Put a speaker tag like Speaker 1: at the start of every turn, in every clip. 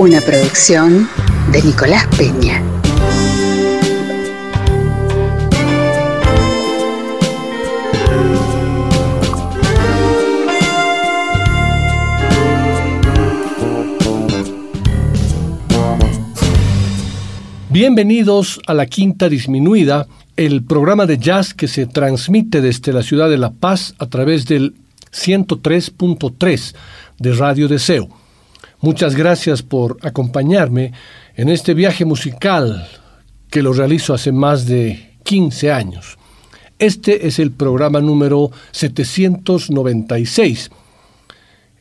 Speaker 1: Una producción de Nicolás Peña.
Speaker 2: Bienvenidos a la Quinta Disminuida, el programa de jazz que se transmite desde la ciudad de La Paz a través del 103.3 de Radio Deseo. Muchas gracias por acompañarme en este viaje musical que lo realizo hace más de 15 años. Este es el programa número 796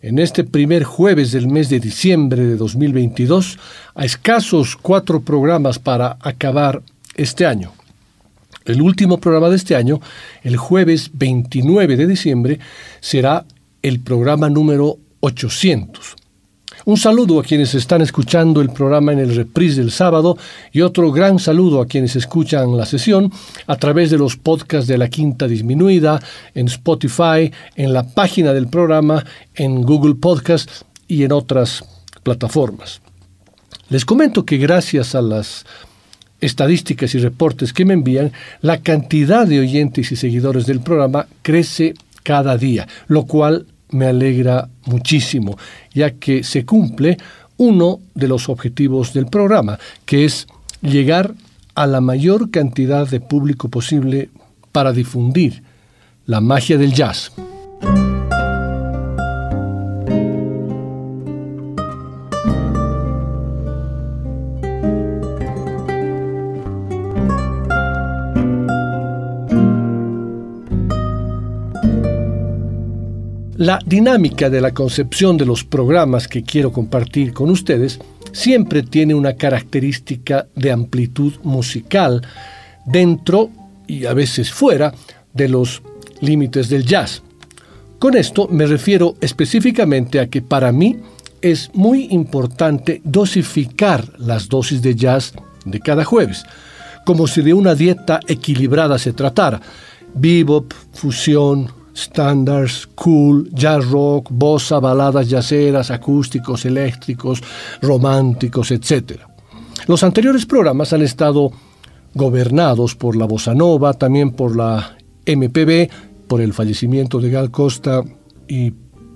Speaker 2: en este primer jueves del mes de diciembre de 2022, a escasos cuatro programas para acabar este año. El último programa de este año, el jueves 29 de diciembre, será el programa número 800. Un saludo a quienes están escuchando el programa en el reprise del sábado y otro gran saludo a quienes escuchan la sesión a través de los podcasts de la Quinta Disminuida, en Spotify, en la página del programa, en Google Podcast y en otras plataformas. Les comento que gracias a las estadísticas y reportes que me envían, la cantidad de oyentes y seguidores del programa crece cada día, lo cual me alegra muchísimo, ya que se cumple uno de los objetivos del programa, que es llegar a la mayor cantidad de público posible para difundir la magia del jazz. La dinámica de la concepción de los programas que quiero compartir con ustedes siempre tiene una característica de amplitud musical dentro y a veces fuera de los límites del jazz. Con esto me refiero específicamente a que para mí es muy importante dosificar las dosis de jazz de cada jueves, como si de una dieta equilibrada se tratara. Bebop, fusión, standards, cool, jazz rock, bossa, baladas jazzeras, acústicos, eléctricos, románticos, etc. Los anteriores programas han estado gobernados por la bossa nova, también por la MPB, por el fallecimiento de Gal Costa y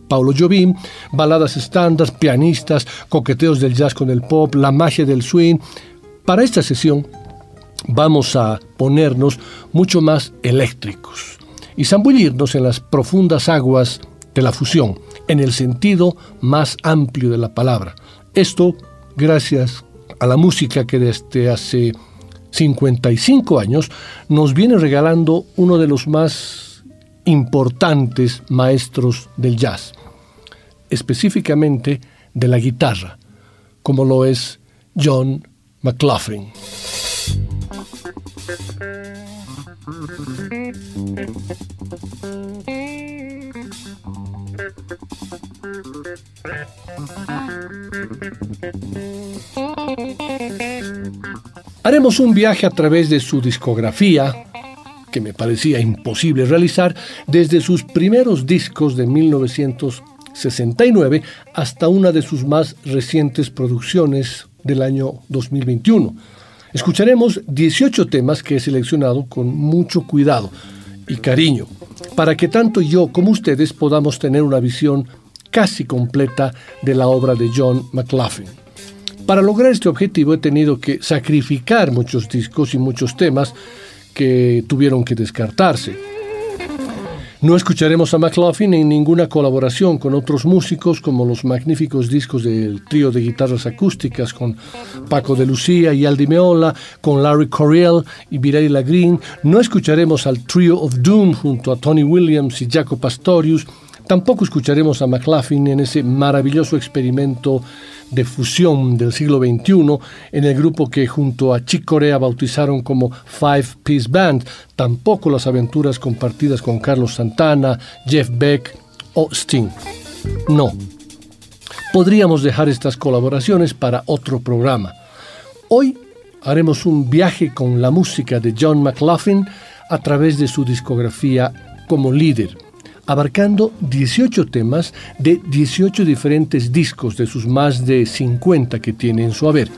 Speaker 2: Paulo Jobim, baladas estándares, pianistas, coqueteos del jazz con el pop, la magia del swing. Para esta sesión vamos a ponernos mucho más eléctricos y zambullirnos en las profundas aguas de la fusión, en el sentido más amplio de la palabra. Esto gracias a la música que desde hace 55 años nos viene regalando uno de los más importantes maestros del jazz, específicamente de la guitarra, como lo es John McLaughlin. Haremos un viaje a través de su discografía, que me parecía imposible realizar, desde sus primeros discos de 1969 hasta una de sus más recientes producciones del año 2021 Escucharemos 18 temas que he seleccionado con mucho cuidado y cariño, para que tanto yo como ustedes podamos tener una visión casi completa de la obra de John McLaughlin. Para lograr este objetivo he tenido que sacrificar muchos discos y muchos temas que tuvieron que descartarse. No escucharemos a McLaughlin en ninguna colaboración con otros músicos como los magníficos discos del trío de guitarras acústicas con Paco de Lucía y Aldi Meola, con Larry Coryell y Virelli Green. No escucharemos al trío of Doom junto a Tony Williams y Jaco Pastorius. Tampoco escucharemos a McLaughlin en ese maravilloso experimento de fusión del siglo XXI en el grupo que junto a Chick Corea bautizaron como Five Piece Band, tampoco las aventuras compartidas con Carlos Santana, Jeff Beck o Sting. No. Podríamos dejar estas colaboraciones para otro programa. Hoy haremos un viaje con la música de John McLaughlin a través de su discografía como líder abarcando 18 temas de 18 diferentes discos de sus más de 50 que tiene en su haber.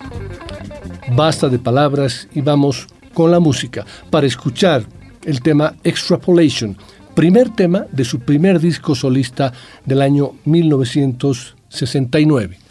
Speaker 2: Basta de palabras y vamos con la música para escuchar el tema Extrapolation, primer tema de su primer disco solista del año 1969.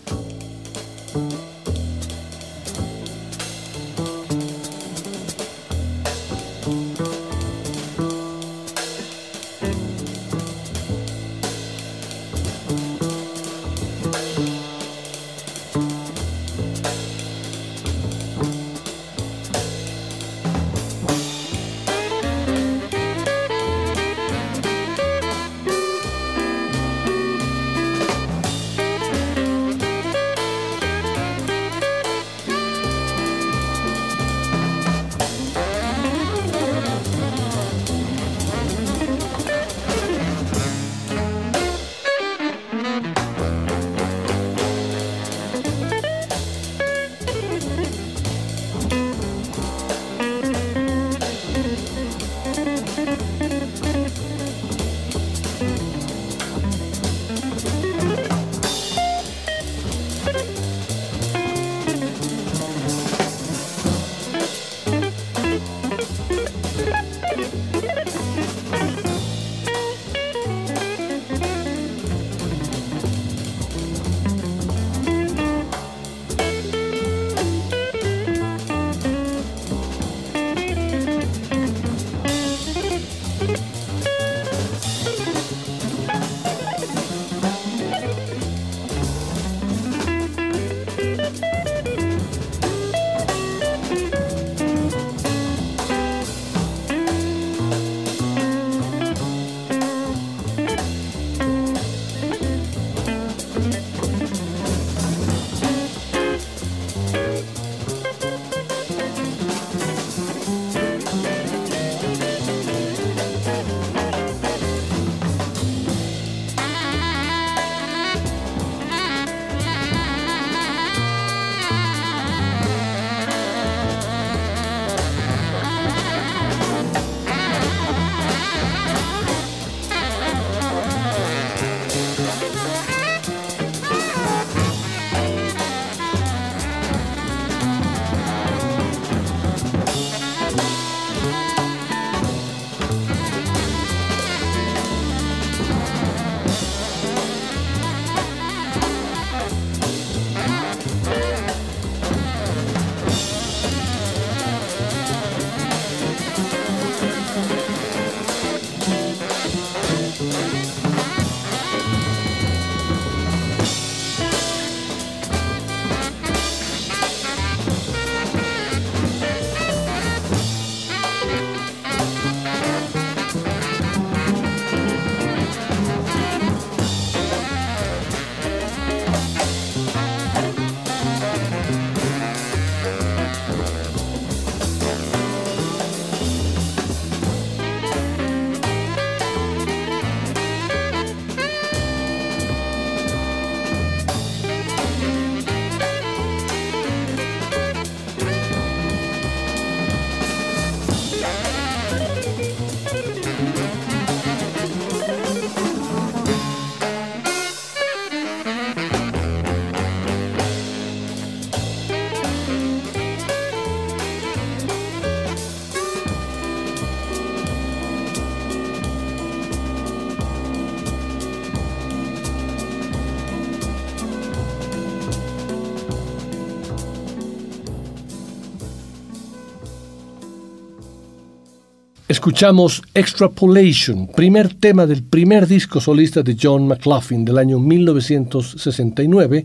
Speaker 2: Escuchamos Extrapolation, primer tema del primer disco solista de John McLaughlin del año 1969,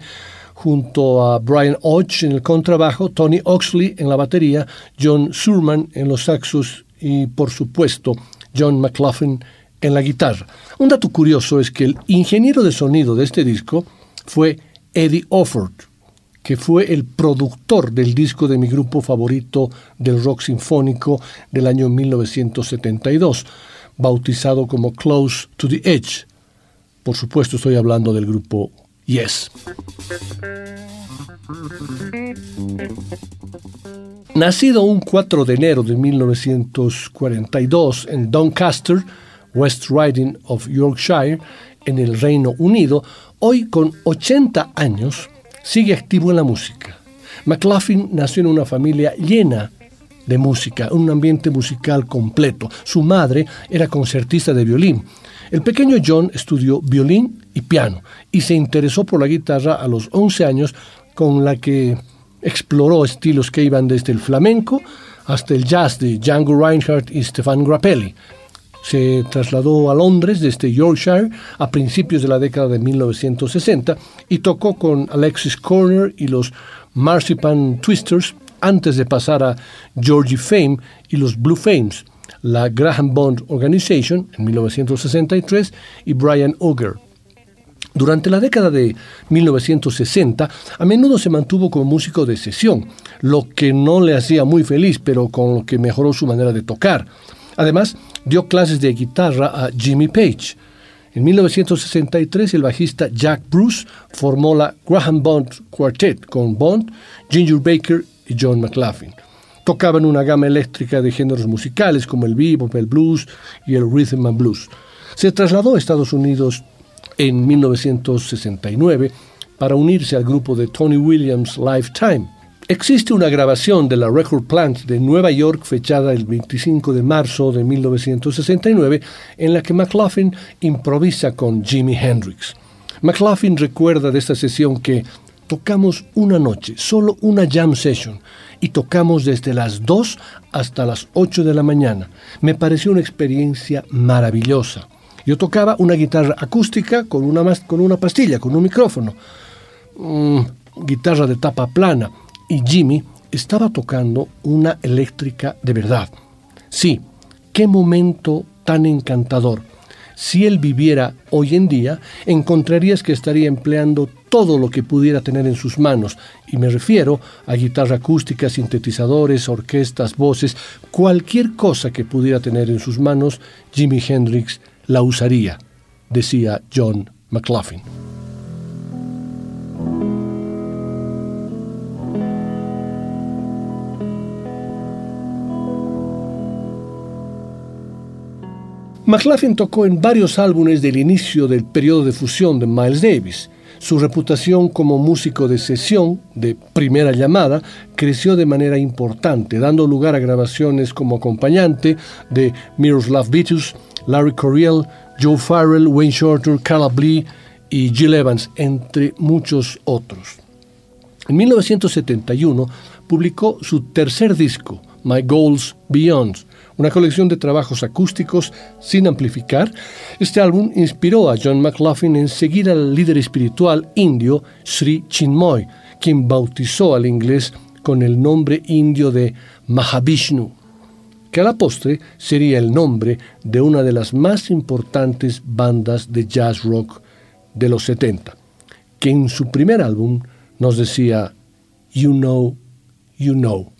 Speaker 2: junto a Brian Hodge en el contrabajo, Tony Oxley en la batería, John Surman en los saxos y, por supuesto, John McLaughlin en la guitarra. Un dato curioso es que el ingeniero de sonido de este disco fue Eddie Offord, que fue el productor del disco de mi grupo favorito del rock sinfónico del año 1972, bautizado como Close to the Edge. Por supuesto estoy hablando del grupo Yes. Nacido un 4 de enero de 1942 en Doncaster, West Riding of Yorkshire, en el Reino Unido, hoy con 80 años, sigue activo en la música. McLaughlin nació en una familia llena de música, un ambiente musical completo. Su madre era concertista de violín. El pequeño John estudió violín y piano y se interesó por la guitarra a los 11 años con la que exploró estilos que iban desde el flamenco hasta el jazz de Django Reinhardt y Stefan Grappelli. Se trasladó a Londres desde Yorkshire a principios de la década de 1960 y tocó con Alexis Corner y los Marzipan Twisters antes de pasar a Georgie Fame y los Blue Fames, la Graham Bond Organization en 1963 y Brian Auger. Durante la década de 1960, a menudo se mantuvo como músico de sesión, lo que no le hacía muy feliz, pero con lo que mejoró su manera de tocar. Además, dio clases de guitarra a Jimmy Page. En 1963, el bajista Jack Bruce formó la Graham Bond Quartet con Bond, Ginger Baker y John McLaughlin. Tocaban una gama eléctrica de géneros musicales como el bebop, el blues y el rhythm and blues. Se trasladó a Estados Unidos en 1969 para unirse al grupo de Tony Williams Lifetime. Existe una grabación de la Record Plant de Nueva York fechada el 25 de marzo de 1969 en la que McLaughlin improvisa con Jimi Hendrix. McLaughlin recuerda de esta sesión que tocamos una noche, solo una jam session, y tocamos desde las 2 hasta las 8 de la mañana. Me pareció una experiencia maravillosa. Yo tocaba una guitarra acústica con una, con una pastilla, con un micrófono, mm, guitarra de tapa plana, y Jimmy estaba tocando una eléctrica de verdad. Sí, qué momento tan encantador. Si él viviera hoy en día, encontrarías que estaría empleando todo lo que pudiera tener en sus manos, y me refiero a guitarra acústica, sintetizadores, orquestas, voces, cualquier cosa que pudiera tener en sus manos, Jimi Hendrix la usaría, decía John McLaughlin. McLaughlin tocó en varios álbumes del inicio del periodo de fusión de Miles Davis. Su reputación como músico de sesión, de primera llamada, creció de manera importante, dando lugar a grabaciones como acompañante de Miroslav Vitus, Larry Coryell, Joe Farrell, Wayne Shorter, Carla Blee y Jill Evans, entre muchos otros. En 1971 publicó su tercer disco, My Goals Beyond, una colección de trabajos acústicos sin amplificar, este álbum inspiró a John McLaughlin en seguir al líder espiritual indio Sri Chinmoy, quien bautizó al inglés con el nombre indio de Mahavishnu, que a la postre sería el nombre de una de las más importantes bandas de jazz rock de los 70, que en su primer álbum nos decía You Know, You Know.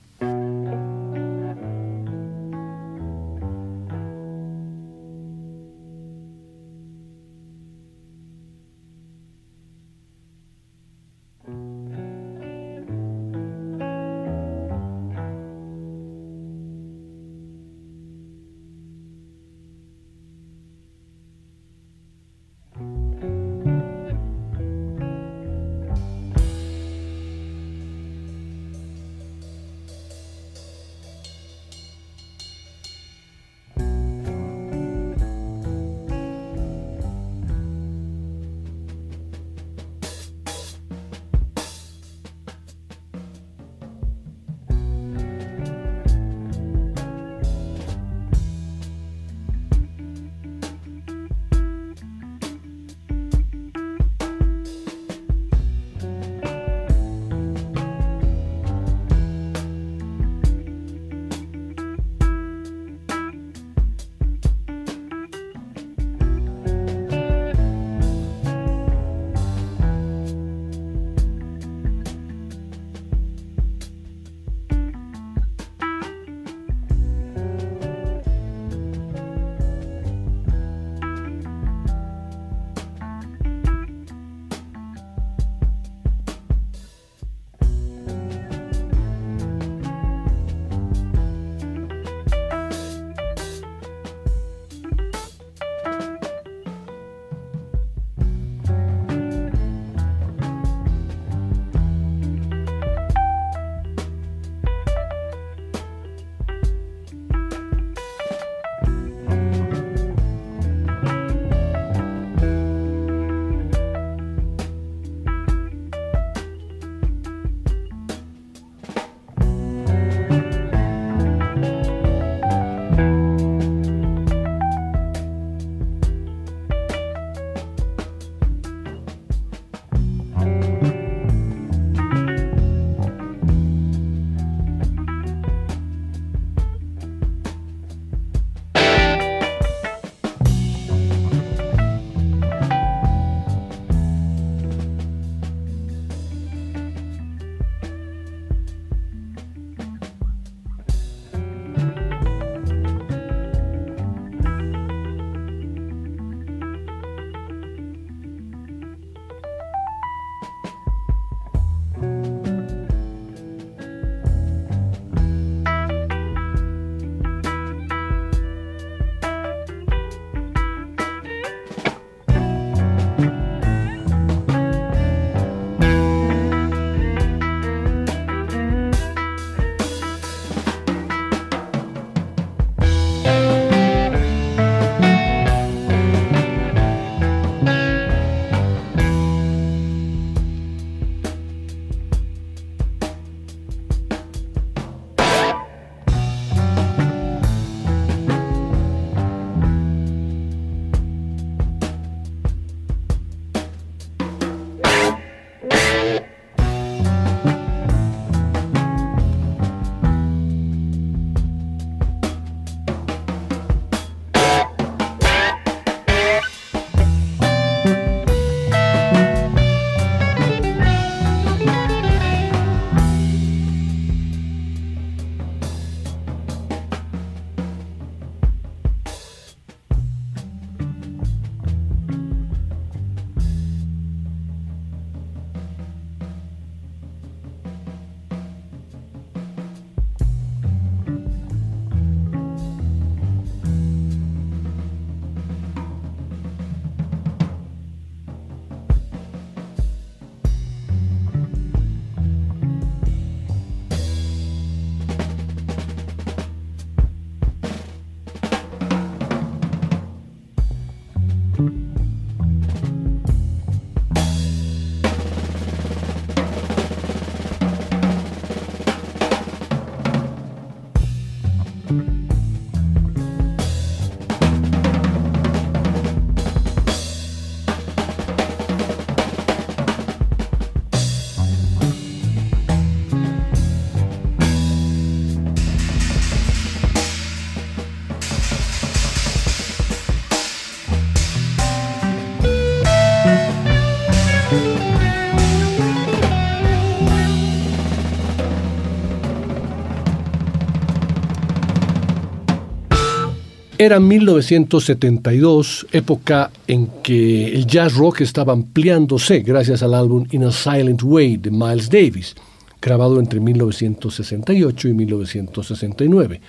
Speaker 2: Era 1972, época en que el jazz rock estaba ampliándose gracias al álbum In a Silent Way de Miles Davis, grabado entre 1968 y 1969.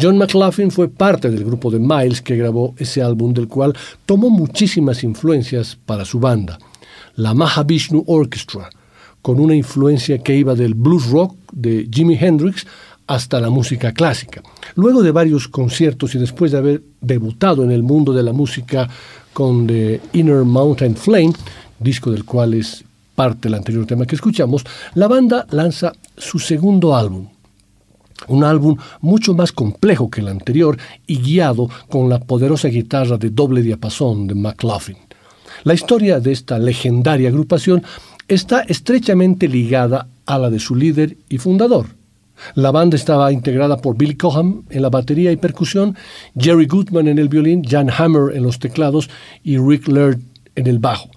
Speaker 2: John McLaughlin fue parte del grupo de Miles que grabó ese álbum del cual tomó muchísimas influencias para su banda, la Mahavishnu Orchestra, con una influencia que iba del blues rock de Jimi Hendrix hasta la música clásica. Luego de varios conciertos y después de haber debutado en el mundo de la música con The Inner Mountain Flame, disco del cual es parte del anterior tema que escuchamos, la banda lanza su segundo álbum, un álbum mucho más complejo que el anterior y guiado con la poderosa guitarra de doble diapasón de McLaughlin. La historia de esta legendaria agrupación está estrechamente ligada a la de su líder y fundador. La banda estaba integrada por Billy Coham en la batería y percusión, Jerry Goodman en el violín, Jan Hammer en los teclados y Rick Laird en el bajo.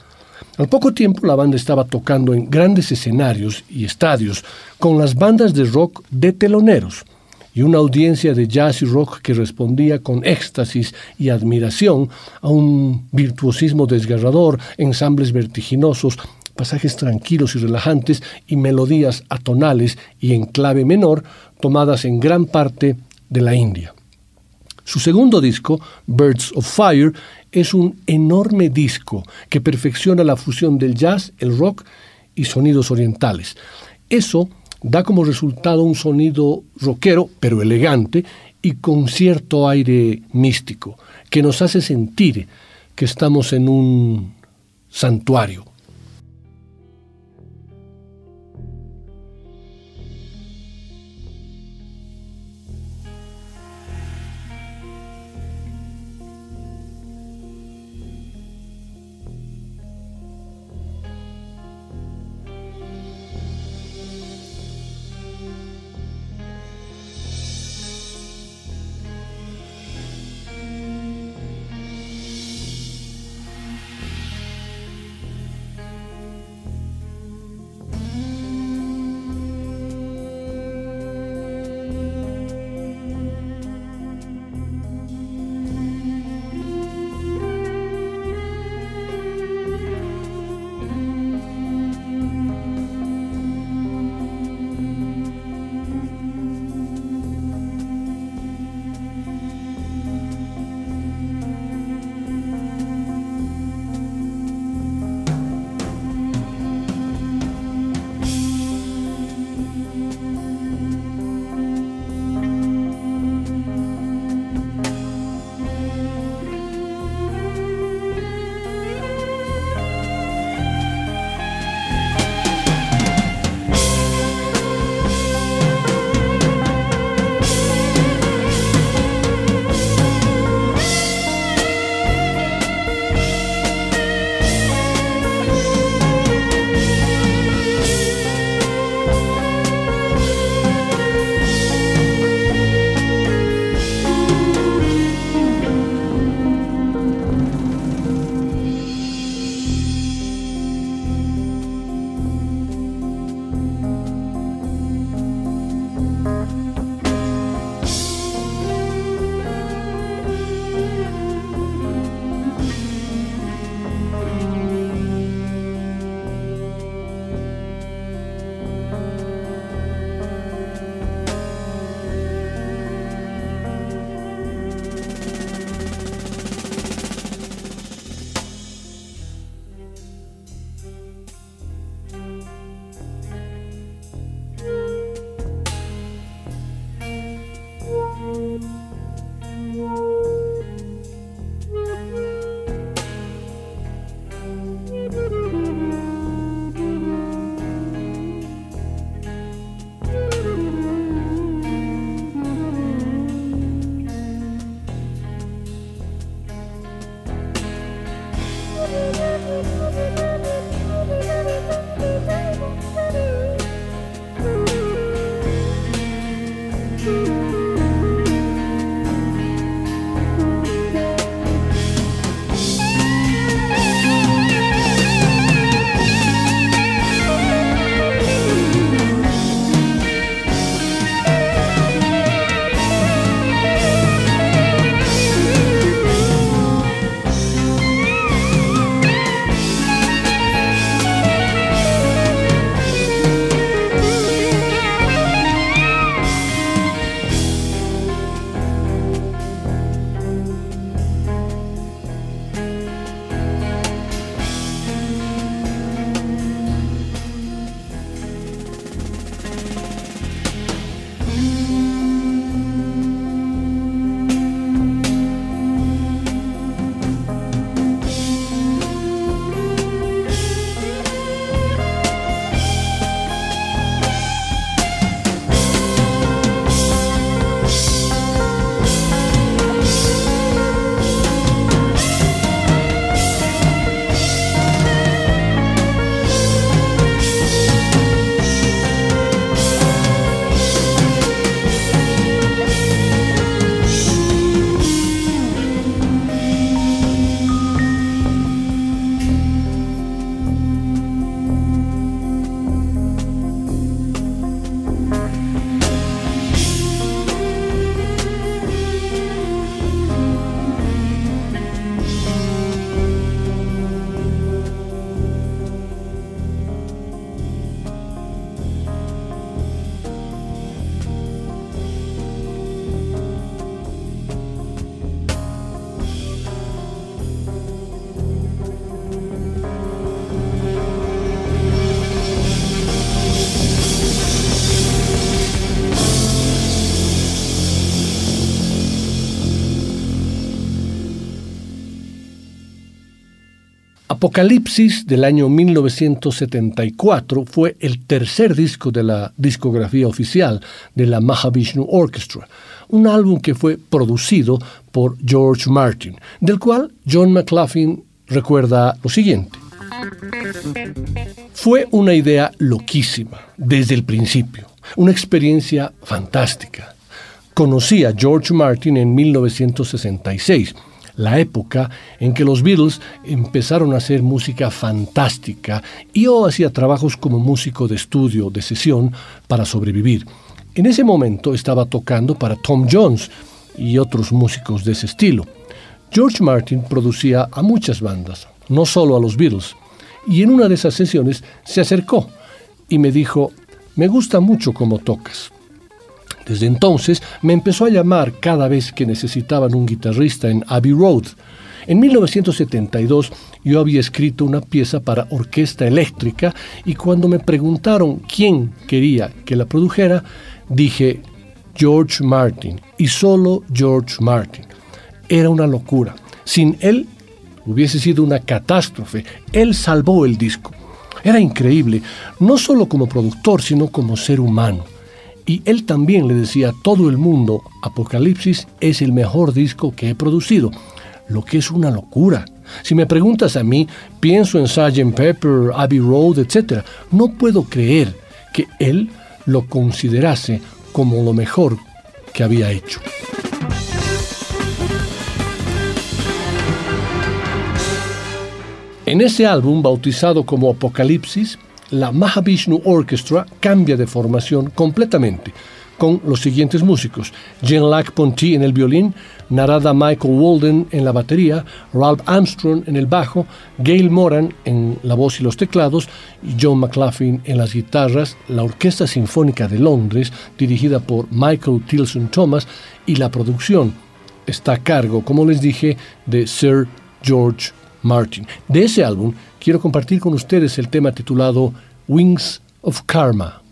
Speaker 2: Al poco tiempo la banda estaba tocando en grandes escenarios y estadios con las bandas de rock de teloneros y una audiencia de jazz y rock que respondía con éxtasis y admiración a un virtuosismo desgarrador, ensambles vertiginosos, pasajes tranquilos y relajantes y melodías atonales y en clave menor tomadas en gran parte de la India. Su segundo disco, Birds of Fire, es un enorme disco que perfecciona la fusión del jazz, el rock y sonidos orientales. Eso da como resultado un sonido rockero, pero elegante y con cierto aire místico, que nos hace sentir que estamos en un santuario. Apocalipsis del año 1974 fue el tercer disco de la discografía oficial de la Mahavishnu Orchestra, un álbum que fue producido por George Martin, del cual John McLaughlin recuerda lo siguiente. Fue una idea loquísima desde el principio, una experiencia fantástica. Conocí a George Martin en 1966, la época en que los Beatles empezaron a hacer música fantástica y yo hacía trabajos como músico de estudio, de sesión, para sobrevivir. En ese momento estaba tocando para Tom Jones y otros músicos de ese estilo. George Martin producía a muchas bandas, no solo a los Beatles, y en una de esas sesiones se acercó y me dijo, me gusta mucho cómo tocas. Desde entonces me empezó a llamar cada vez que necesitaban un guitarrista en Abbey Road. En 1972 yo había escrito una pieza para orquesta eléctrica y cuando me preguntaron quién quería que la produjera, dije George Martin y solo George Martin. Era una locura. Sin él hubiese sido una catástrofe. Él salvó el disco. Era increíble, no solo como productor, sino como ser humano. Y él también le decía a todo el mundo, Apocalipsis es el mejor disco que he producido, lo que es una locura. Si me preguntas a mí, pienso en Sgt. Pepper, Abbey Road, etc. No puedo creer que él lo considerase como lo mejor que había hecho. En ese álbum, bautizado como Apocalipsis, la Mahavishnu Orchestra cambia de formación completamente con los siguientes músicos: Jean-Lac Ponty en el violín, Narada Michael Walden en la batería, Ralph Armstrong en el bajo, Gail Moran en la voz y los teclados, y John McLaughlin en las guitarras, la Orquesta Sinfónica de Londres, dirigida por Michael Tilson Thomas, y la producción está a cargo, como les dije, de Sir George Martin. De ese álbum quiero compartir con ustedes el tema titulado Wings of Karma.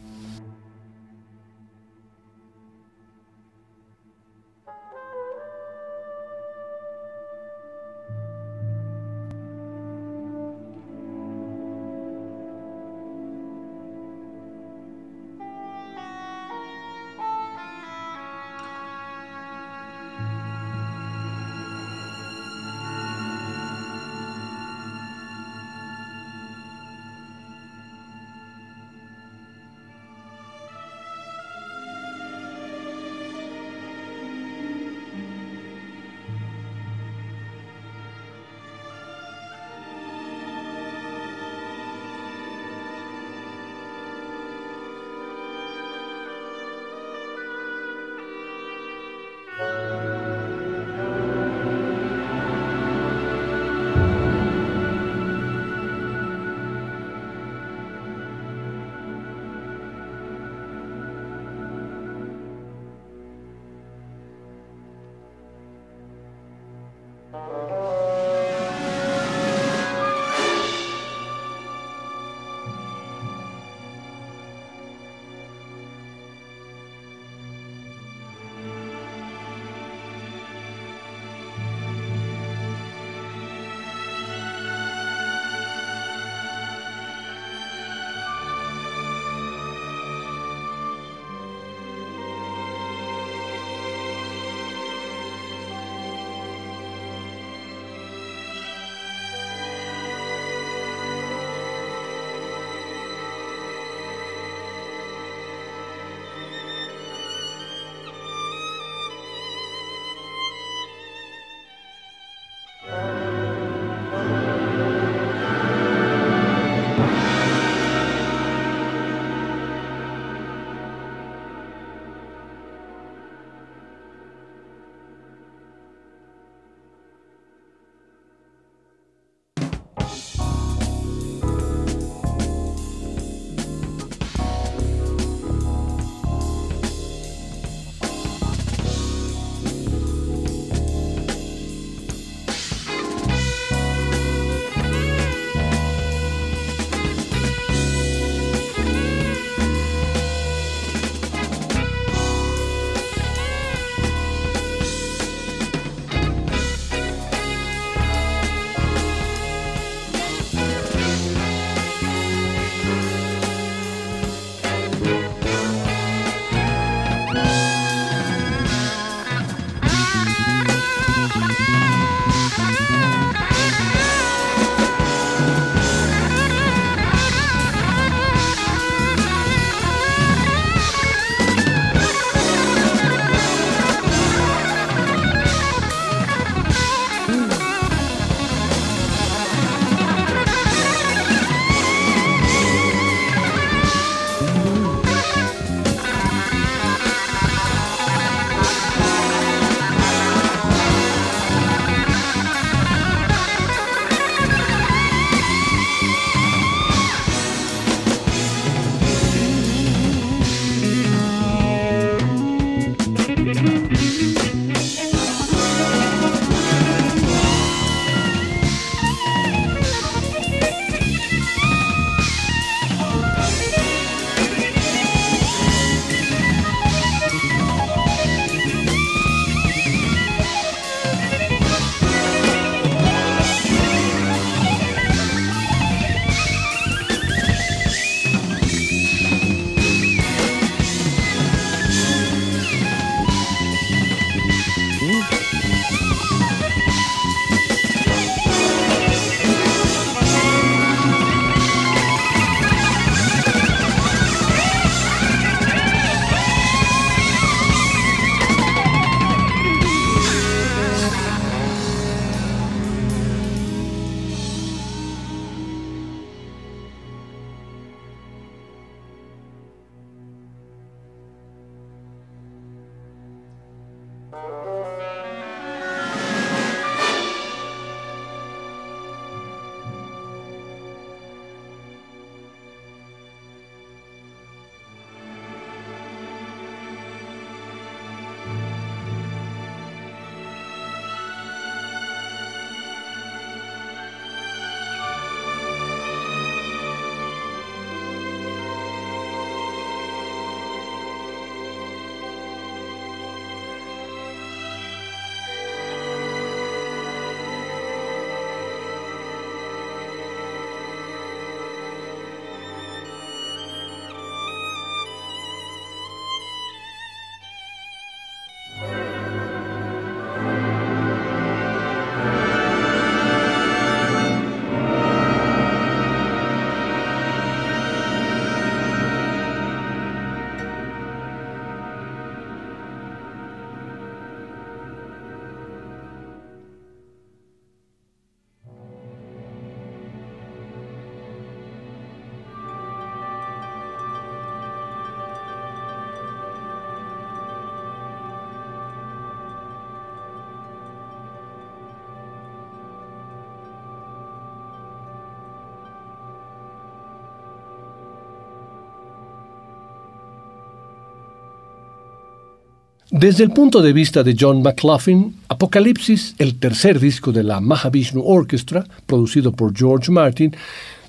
Speaker 2: Desde el punto de vista de John McLaughlin, Apocalipsis, el tercer disco de la Mahavishnu Orchestra, producido por George Martin,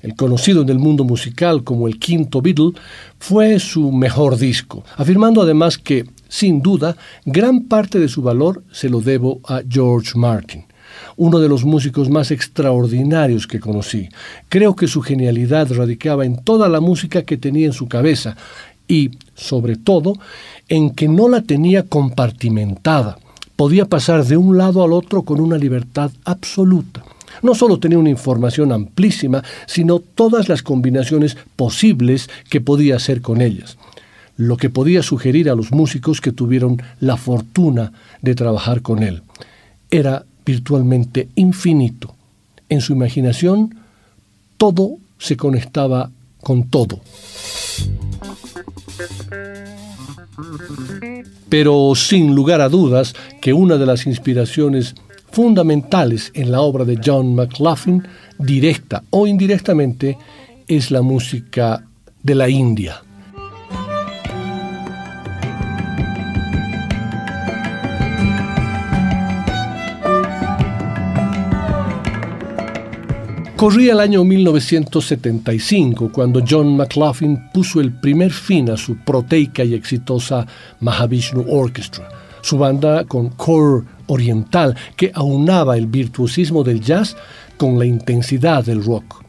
Speaker 2: el conocido en el mundo musical como el quinto Beatle, fue su mejor disco, afirmando además que, sin duda, gran parte de su valor se lo debo a George Martin uno de los músicos más extraordinarios que conocí. Creo que su genialidad radicaba en toda la música que tenía en su cabeza y, sobre todo, en que no la tenía compartimentada. Podía pasar de un lado al otro con una libertad absoluta. No solo tenía una información amplísima, sino todas las combinaciones posibles que podía hacer con ellas, lo que podía sugerir a los músicos que tuvieron la fortuna de trabajar con él. Era virtualmente infinito. En su imaginación, todo se conectaba con todo. Pero sin lugar a dudas que una de las inspiraciones fundamentales en la obra de John McLaughlin, directa o indirectamente, es la música de la India. Corría el año 1975 cuando John McLaughlin puso el primer fin a su proteica y exitosa Mahavishnu Orchestra, su banda con core oriental que aunaba el virtuosismo del jazz con la intensidad del rock.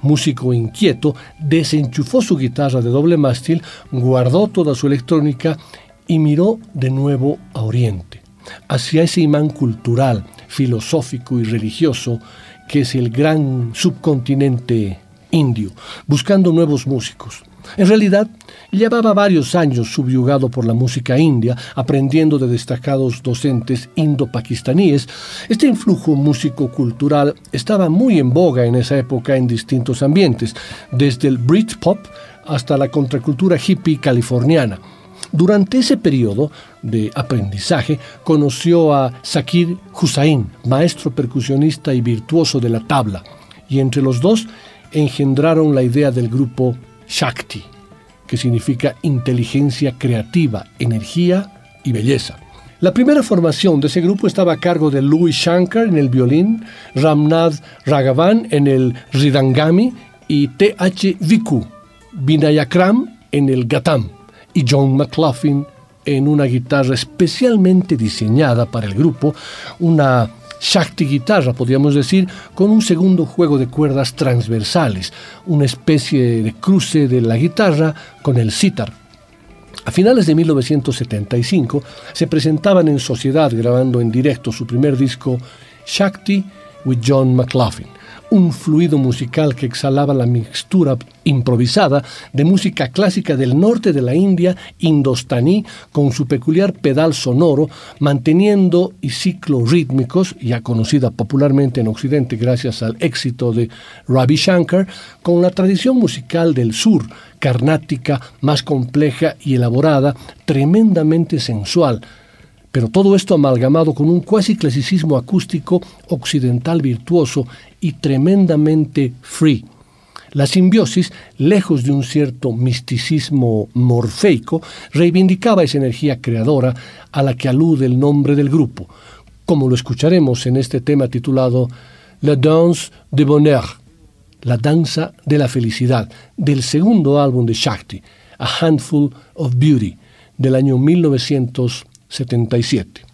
Speaker 2: Músico inquieto, desenchufó su guitarra de doble mástil, guardó toda su electrónica y miró de nuevo a Oriente, hacia ese imán cultural, filosófico y religioso que es el gran subcontinente indio, buscando nuevos músicos. En realidad, llevaba varios años subyugado por la música india, aprendiendo de destacados docentes indo-pakistaníes. Este influjo músico-cultural estaba muy en boga en esa época en distintos ambientes, desde el Britpop hasta la contracultura hippie californiana. Durante ese periodo de aprendizaje conoció a Sakir Hussain, maestro percusionista y virtuoso de la tabla, y entre los dos engendraron la idea del grupo Shakti, que significa inteligencia creativa, energía y belleza. La primera formación de ese grupo estaba a cargo de Louis Shankar en el violín, Ramnath Raghavan en el ridangami y T.H. Viku Vinayakram en el gatam y John McLaughlin en una guitarra especialmente diseñada para el grupo, una Shakti guitarra, podríamos decir, con un segundo juego de cuerdas transversales, una especie de cruce de la guitarra con el sitar. A finales de 1975 se presentaban en sociedad grabando en directo su primer disco Shakti with John McLaughlin un fluido musical que exhalaba la mixtura improvisada de música clásica del norte de la India, indostaní, con su peculiar pedal sonoro, manteniendo y ciclos rítmicos, ya conocida popularmente en Occidente gracias al éxito de Ravi Shankar, con la tradición musical del sur, carnática, más compleja y elaborada, tremendamente sensual, pero todo esto amalgamado con un cuasi clasicismo acústico occidental virtuoso y tremendamente free. La simbiosis, lejos de un cierto misticismo morfeico, reivindicaba esa energía creadora a la que alude el nombre del grupo, como lo escucharemos en este tema titulado La danse de bonheur, la danza de la felicidad, del segundo álbum de Shakti, A Handful of Beauty, del año 77.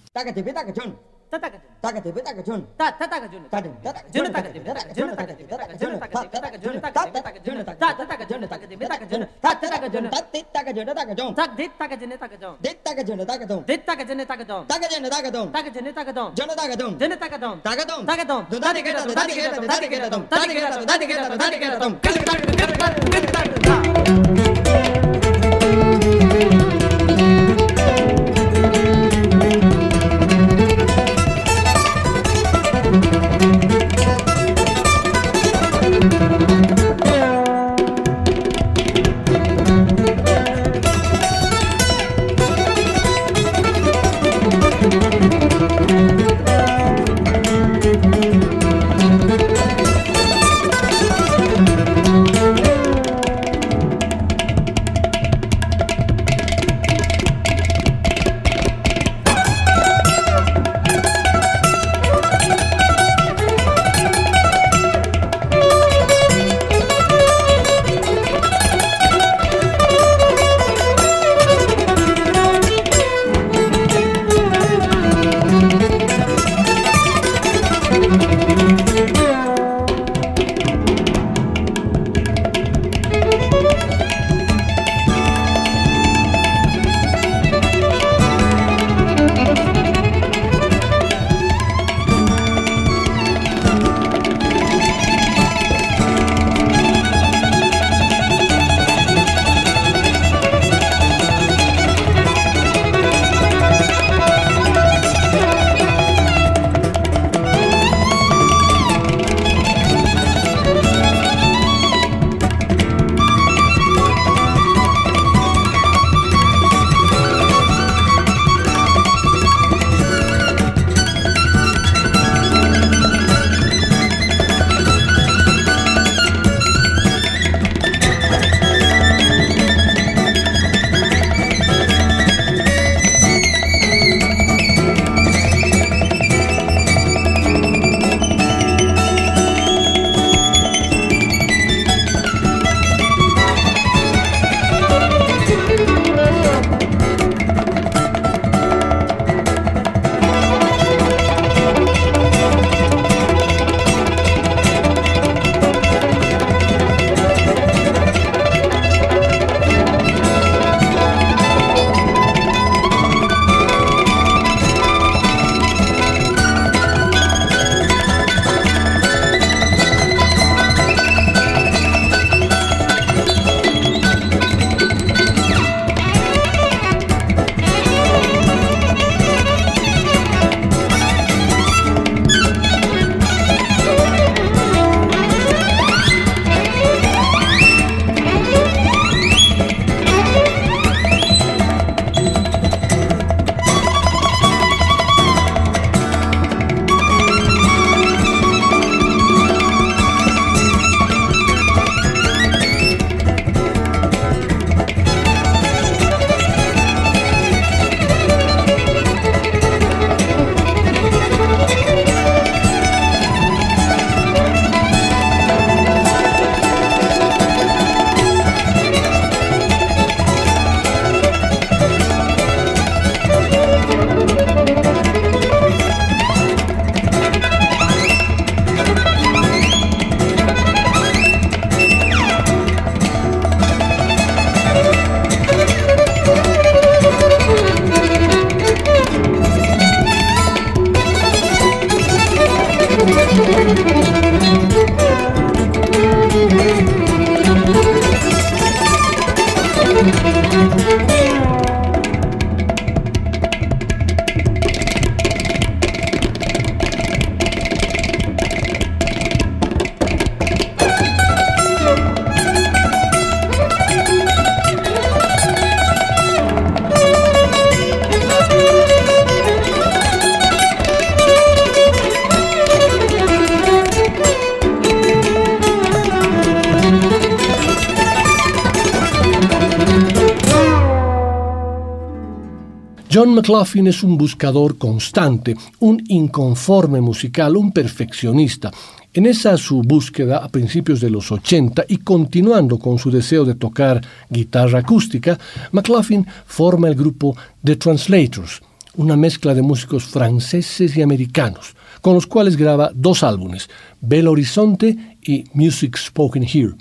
Speaker 2: John McLaughlin es un buscador constante, un inconforme musical, un perfeccionista. En esa su búsqueda a principios de los 80 y continuando con su deseo de tocar guitarra acústica, McLaughlin forma el grupo The Translators, una mezcla de músicos franceses y americanos, con los cuales graba dos álbumes, Bel Horizonte y Music Spoken Here.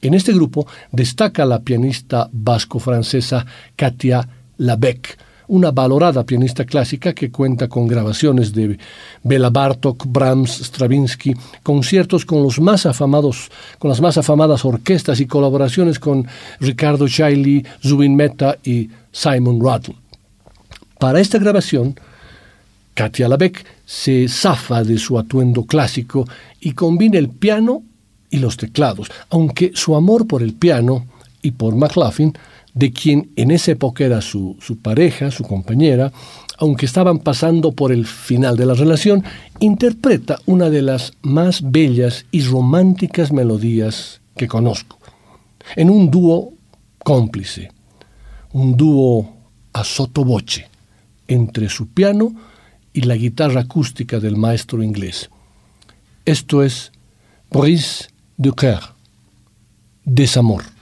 Speaker 2: En este grupo destaca la pianista vasco-francesa Katia Labec, una valorada pianista clásica que cuenta con grabaciones de Bela Bartok, Brahms, Stravinsky, conciertos con los más afamados, con las más afamadas orquestas y colaboraciones con Ricardo Chailly, Zubin Mehta y Simon Rattle. Para esta grabación, Katia Labec se zafa de su atuendo clásico y combina el piano y los teclados, aunque su amor por el piano y por McLaughlin de quien en esa época era su, pareja, su compañera, aunque estaban pasando por el final de la relación, interpreta una de las más bellas y románticas melodías que conozco, en un dúo cómplice, un dúo a sotoboche entre su piano y la guitarra acústica del maestro inglés. Esto es Brise de Coeur, desamor.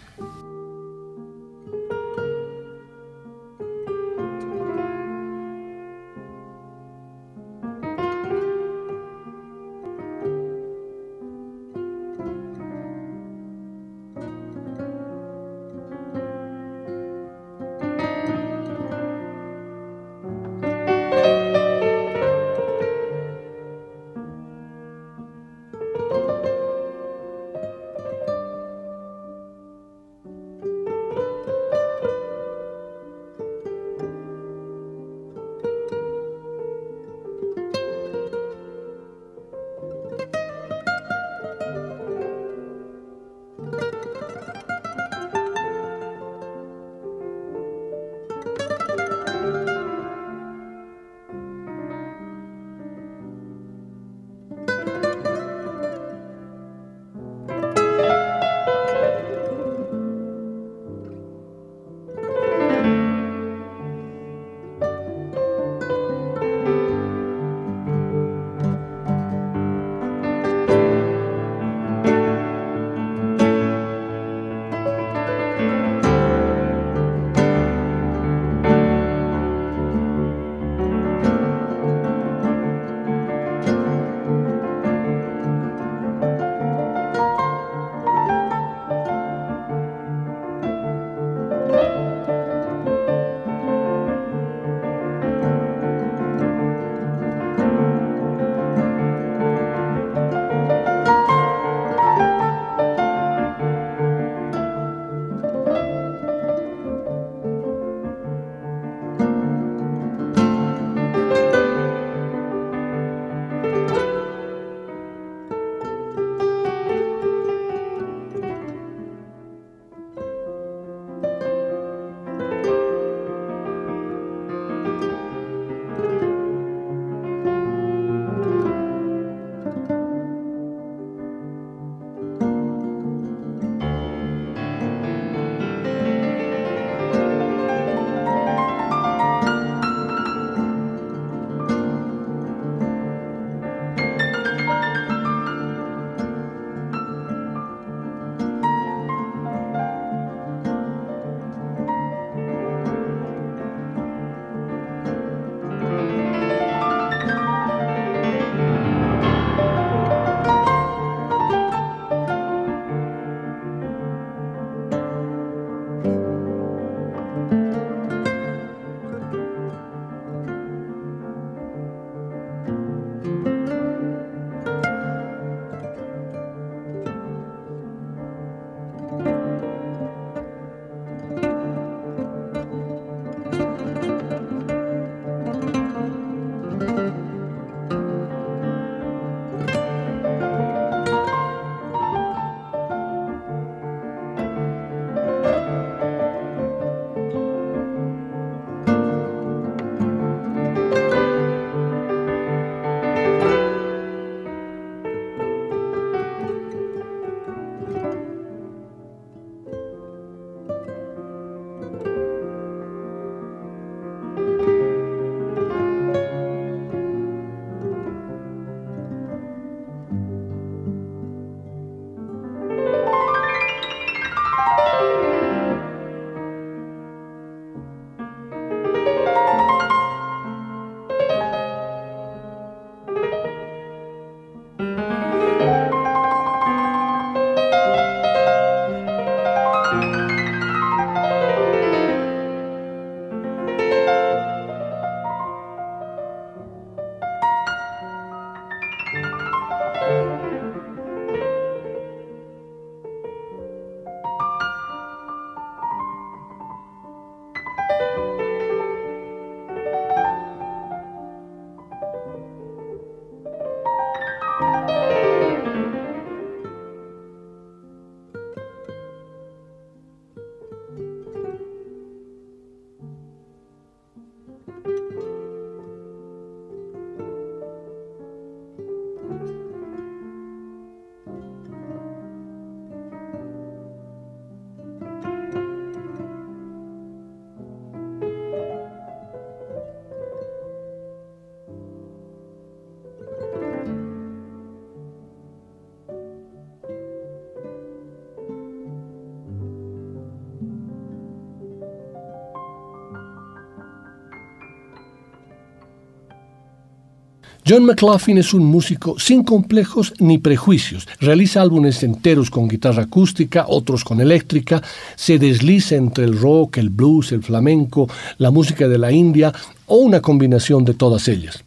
Speaker 2: John McLaughlin es un músico sin complejos ni prejuicios. Realiza álbumes enteros con guitarra acústica, otros con eléctrica, se desliza entre el rock, el blues, el flamenco, la música de la India o una combinación de todas ellas.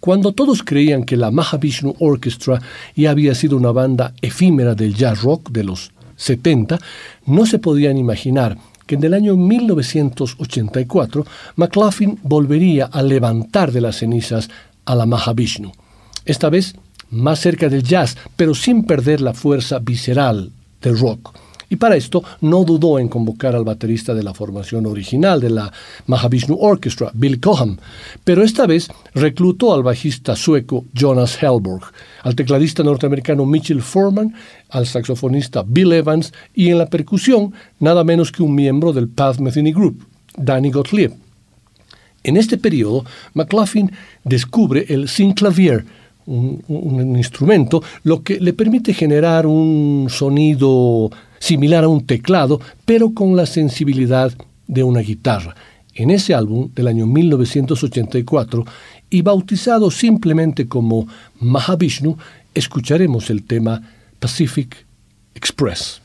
Speaker 2: Cuando todos creían que la Mahavishnu Orchestra ya había sido una banda efímera del jazz rock de los 70, no se podían imaginar que en el año 1984 McLaughlin volvería a levantar de las cenizas a la Mahavishnu. Esta vez más cerca del jazz, pero sin perder la fuerza visceral del rock. Y para esto no dudó en convocar al baterista de la formación original de la Mahavishnu Orchestra, Bill Coham, pero esta vez reclutó al bajista sueco Jonas Hellborg, al tecladista norteamericano Mitchell Foreman, al saxofonista Bill Evans y en la percusión nada menos que un miembro del Path Metheny Group, Danny Gottlieb. En este periodo, McLaughlin descubre el synclavier, un, instrumento, lo que le permite generar un sonido similar a un teclado, pero con la sensibilidad de una guitarra. En ese álbum del año 1984 y bautizado simplemente como Mahavishnu, escucharemos el tema Pacific Express.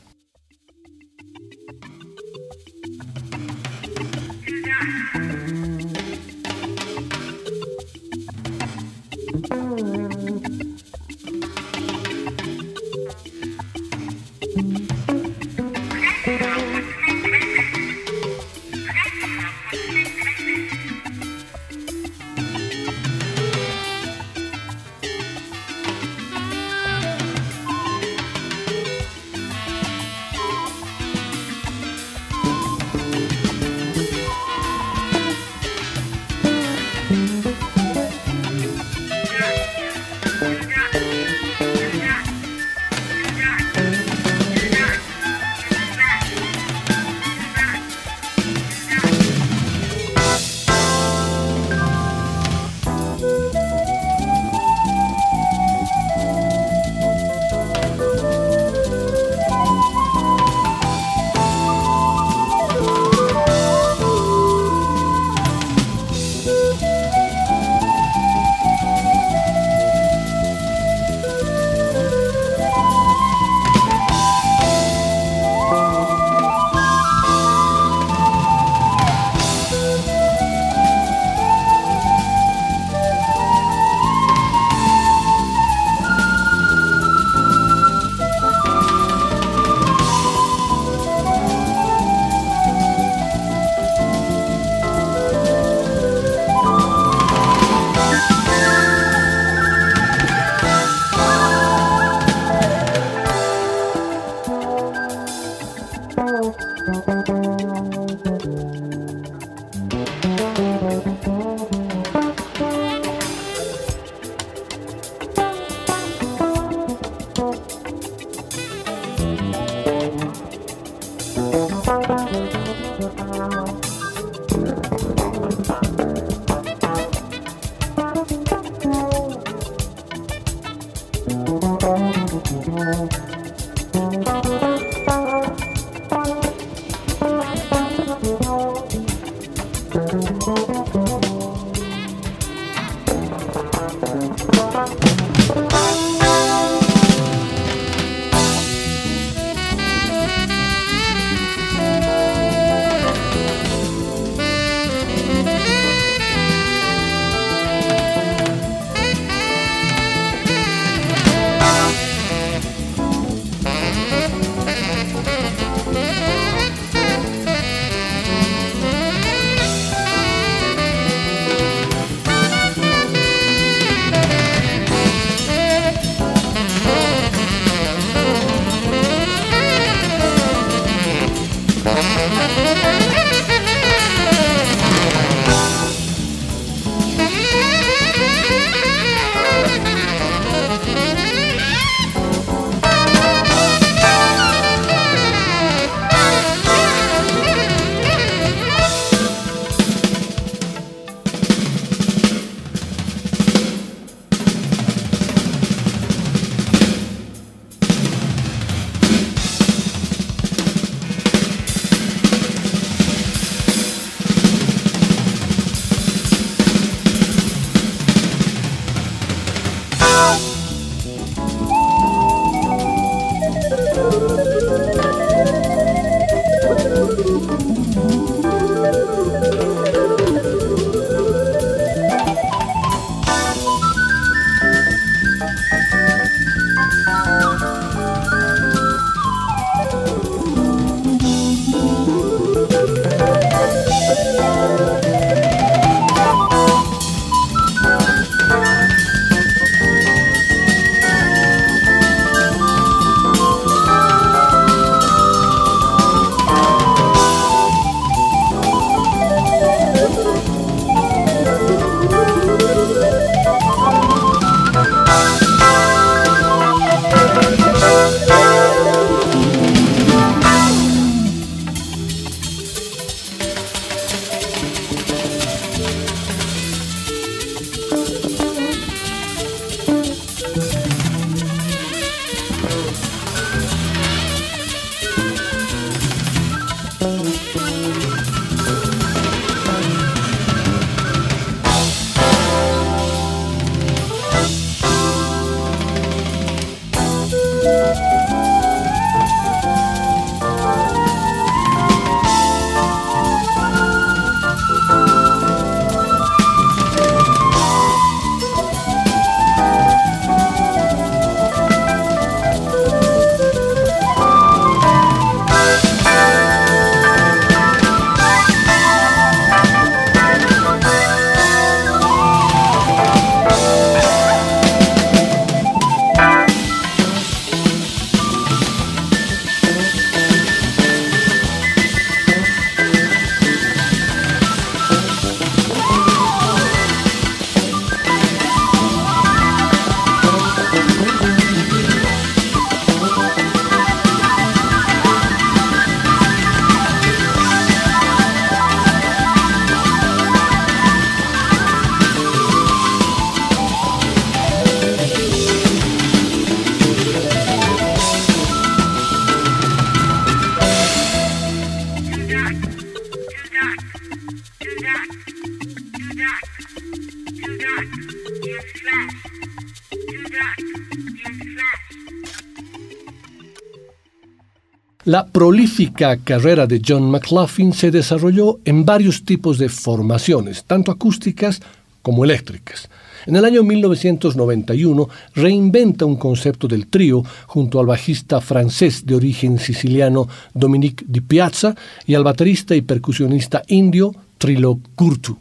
Speaker 2: La prolífica carrera de John McLaughlin se desarrolló en varios tipos de formaciones, tanto acústicas como eléctricas. En el año 1991 reinventa un concepto del trío junto al bajista francés de origen siciliano Dominique Di Piazza y al baterista y percusionista indio Trilo Kurtu.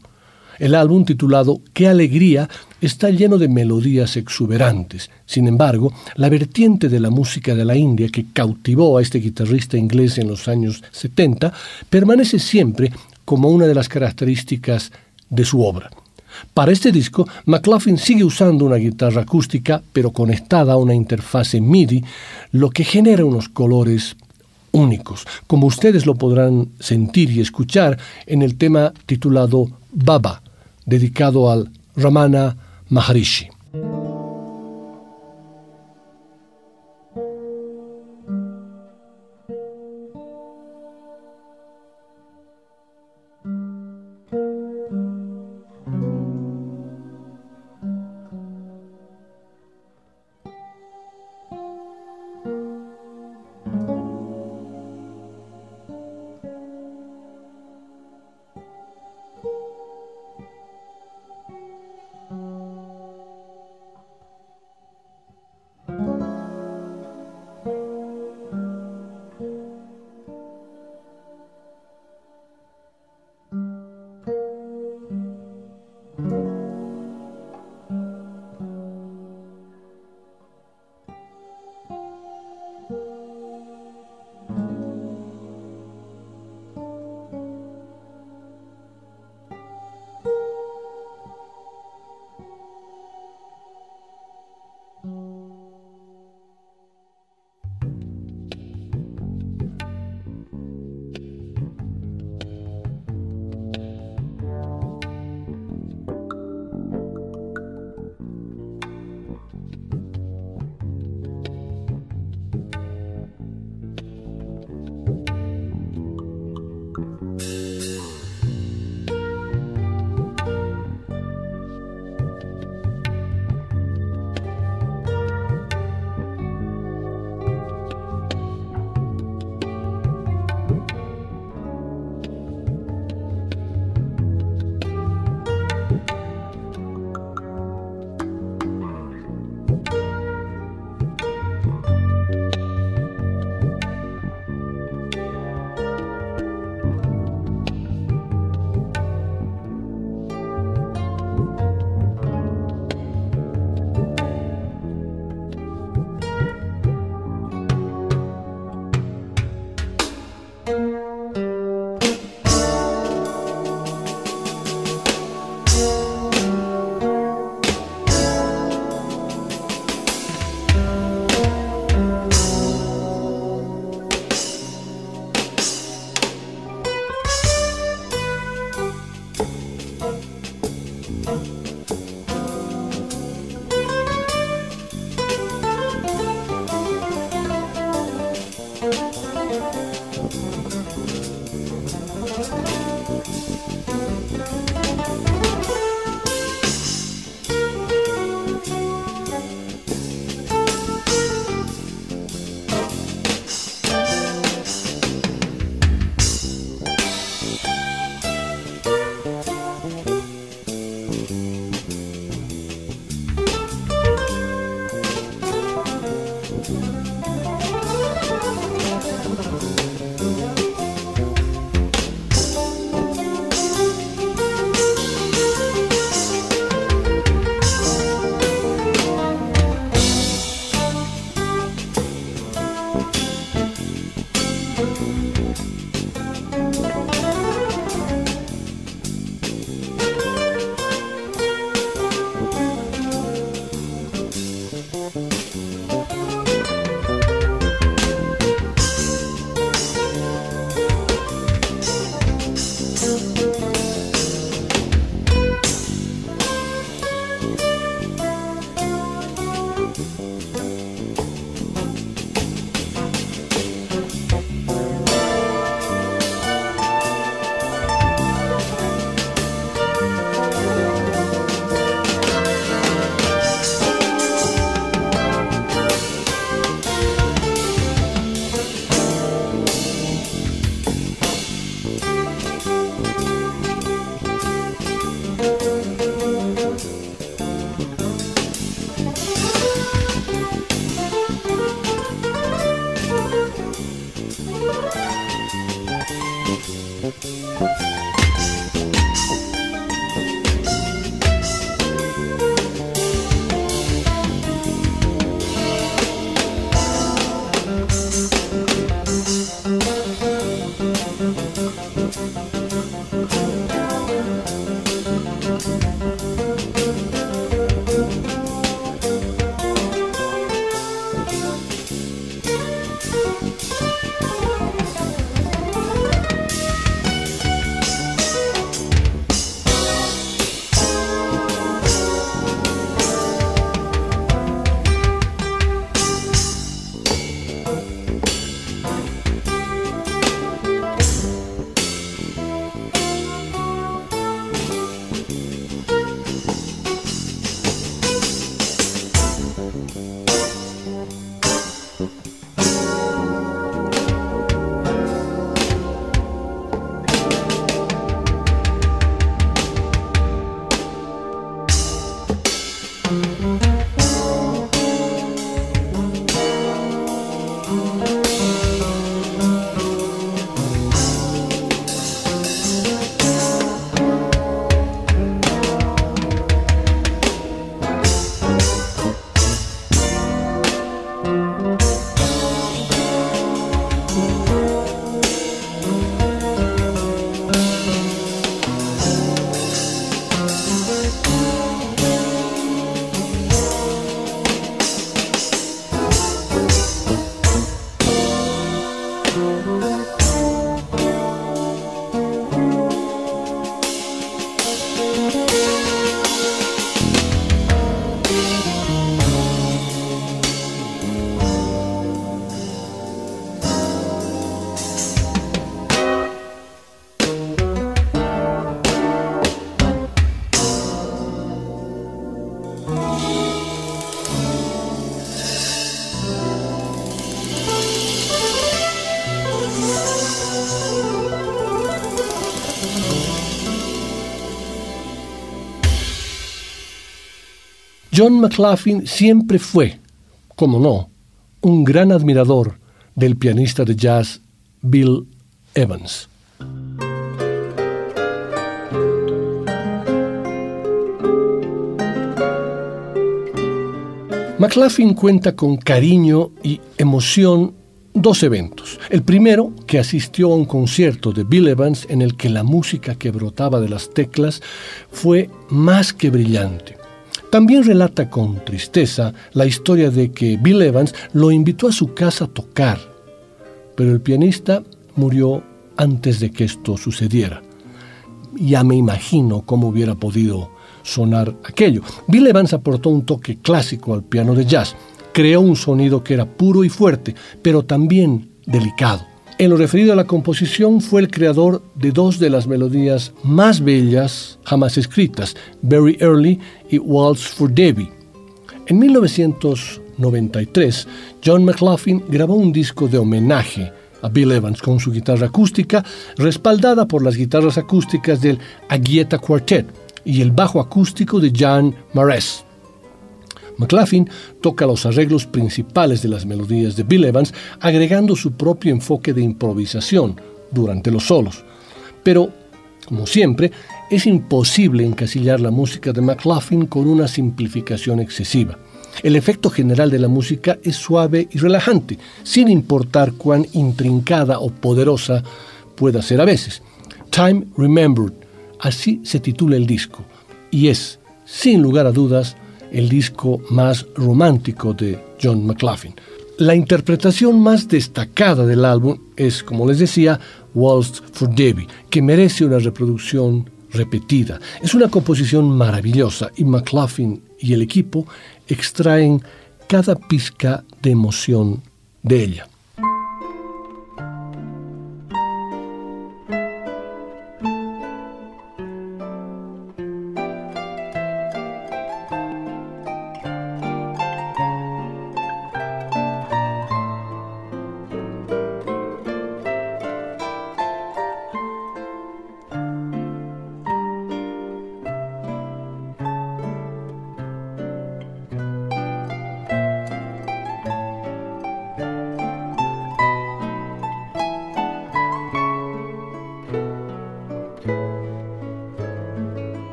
Speaker 2: El álbum titulado Qué alegría está lleno de melodías exuberantes. Sin embargo, la vertiente de la música de la India que cautivó a este guitarrista inglés en los años 70 permanece siempre como una de las características de su obra. Para este disco, McLaughlin sigue usando una guitarra acústica, pero conectada a una interfase MIDI, lo que genera unos colores únicos, como ustedes lo podrán sentir y escuchar en el tema titulado Baba, dedicado al Ramana Maharishi. John McLaughlin siempre fue, como no, un gran admirador del pianista de jazz Bill Evans. McLaughlin cuenta con cariño y emoción dos eventos. El primero, que asistió a un concierto de Bill Evans en el que la música que brotaba de las teclas fue más que brillante. También relata con tristeza la historia de que Bill Evans lo invitó a su casa a tocar, pero el pianista murió antes de que esto sucediera. Ya me imagino cómo hubiera podido sonar aquello. Bill Evans aportó un toque clásico al piano de jazz. Creó un sonido que era puro y fuerte, pero también delicado. En lo referido a la composición, fue el creador de dos de las melodías más bellas jamás escritas, Very Early y Waltz for Debbie. En 1993, John McLaughlin grabó un disco de homenaje a Bill Evans con su guitarra acústica, respaldada por las guitarras acústicas del Aguieta Quartet, y el bajo acústico de Jan Mares. McLaughlin toca los arreglos principales de las melodías de Bill Evans, agregando su propio enfoque de improvisación durante los solos. Pero, como siempre, es imposible encasillar la música de McLaughlin con una simplificación excesiva. El efecto general de la música es suave y relajante, sin importar cuán intrincada o poderosa pueda ser a veces. Time Remembered Así se titula el disco y es, sin lugar a dudas, el disco más romántico de John McLaughlin. La interpretación más destacada del álbum es, como les decía, Waltz for Debbie, que merece una reproducción repetida. Es una composición maravillosa y McLaughlin y el equipo extraen cada pizca de emoción de ella.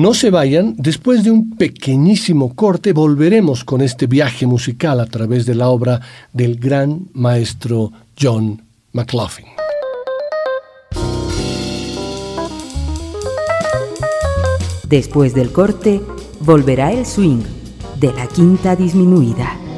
Speaker 2: No se vayan, después de un pequeñísimo corte volveremos con este viaje musical a través de la obra del gran maestro John McLaughlin.
Speaker 1: Después del corte, volverá el swing de la quinta disminuida.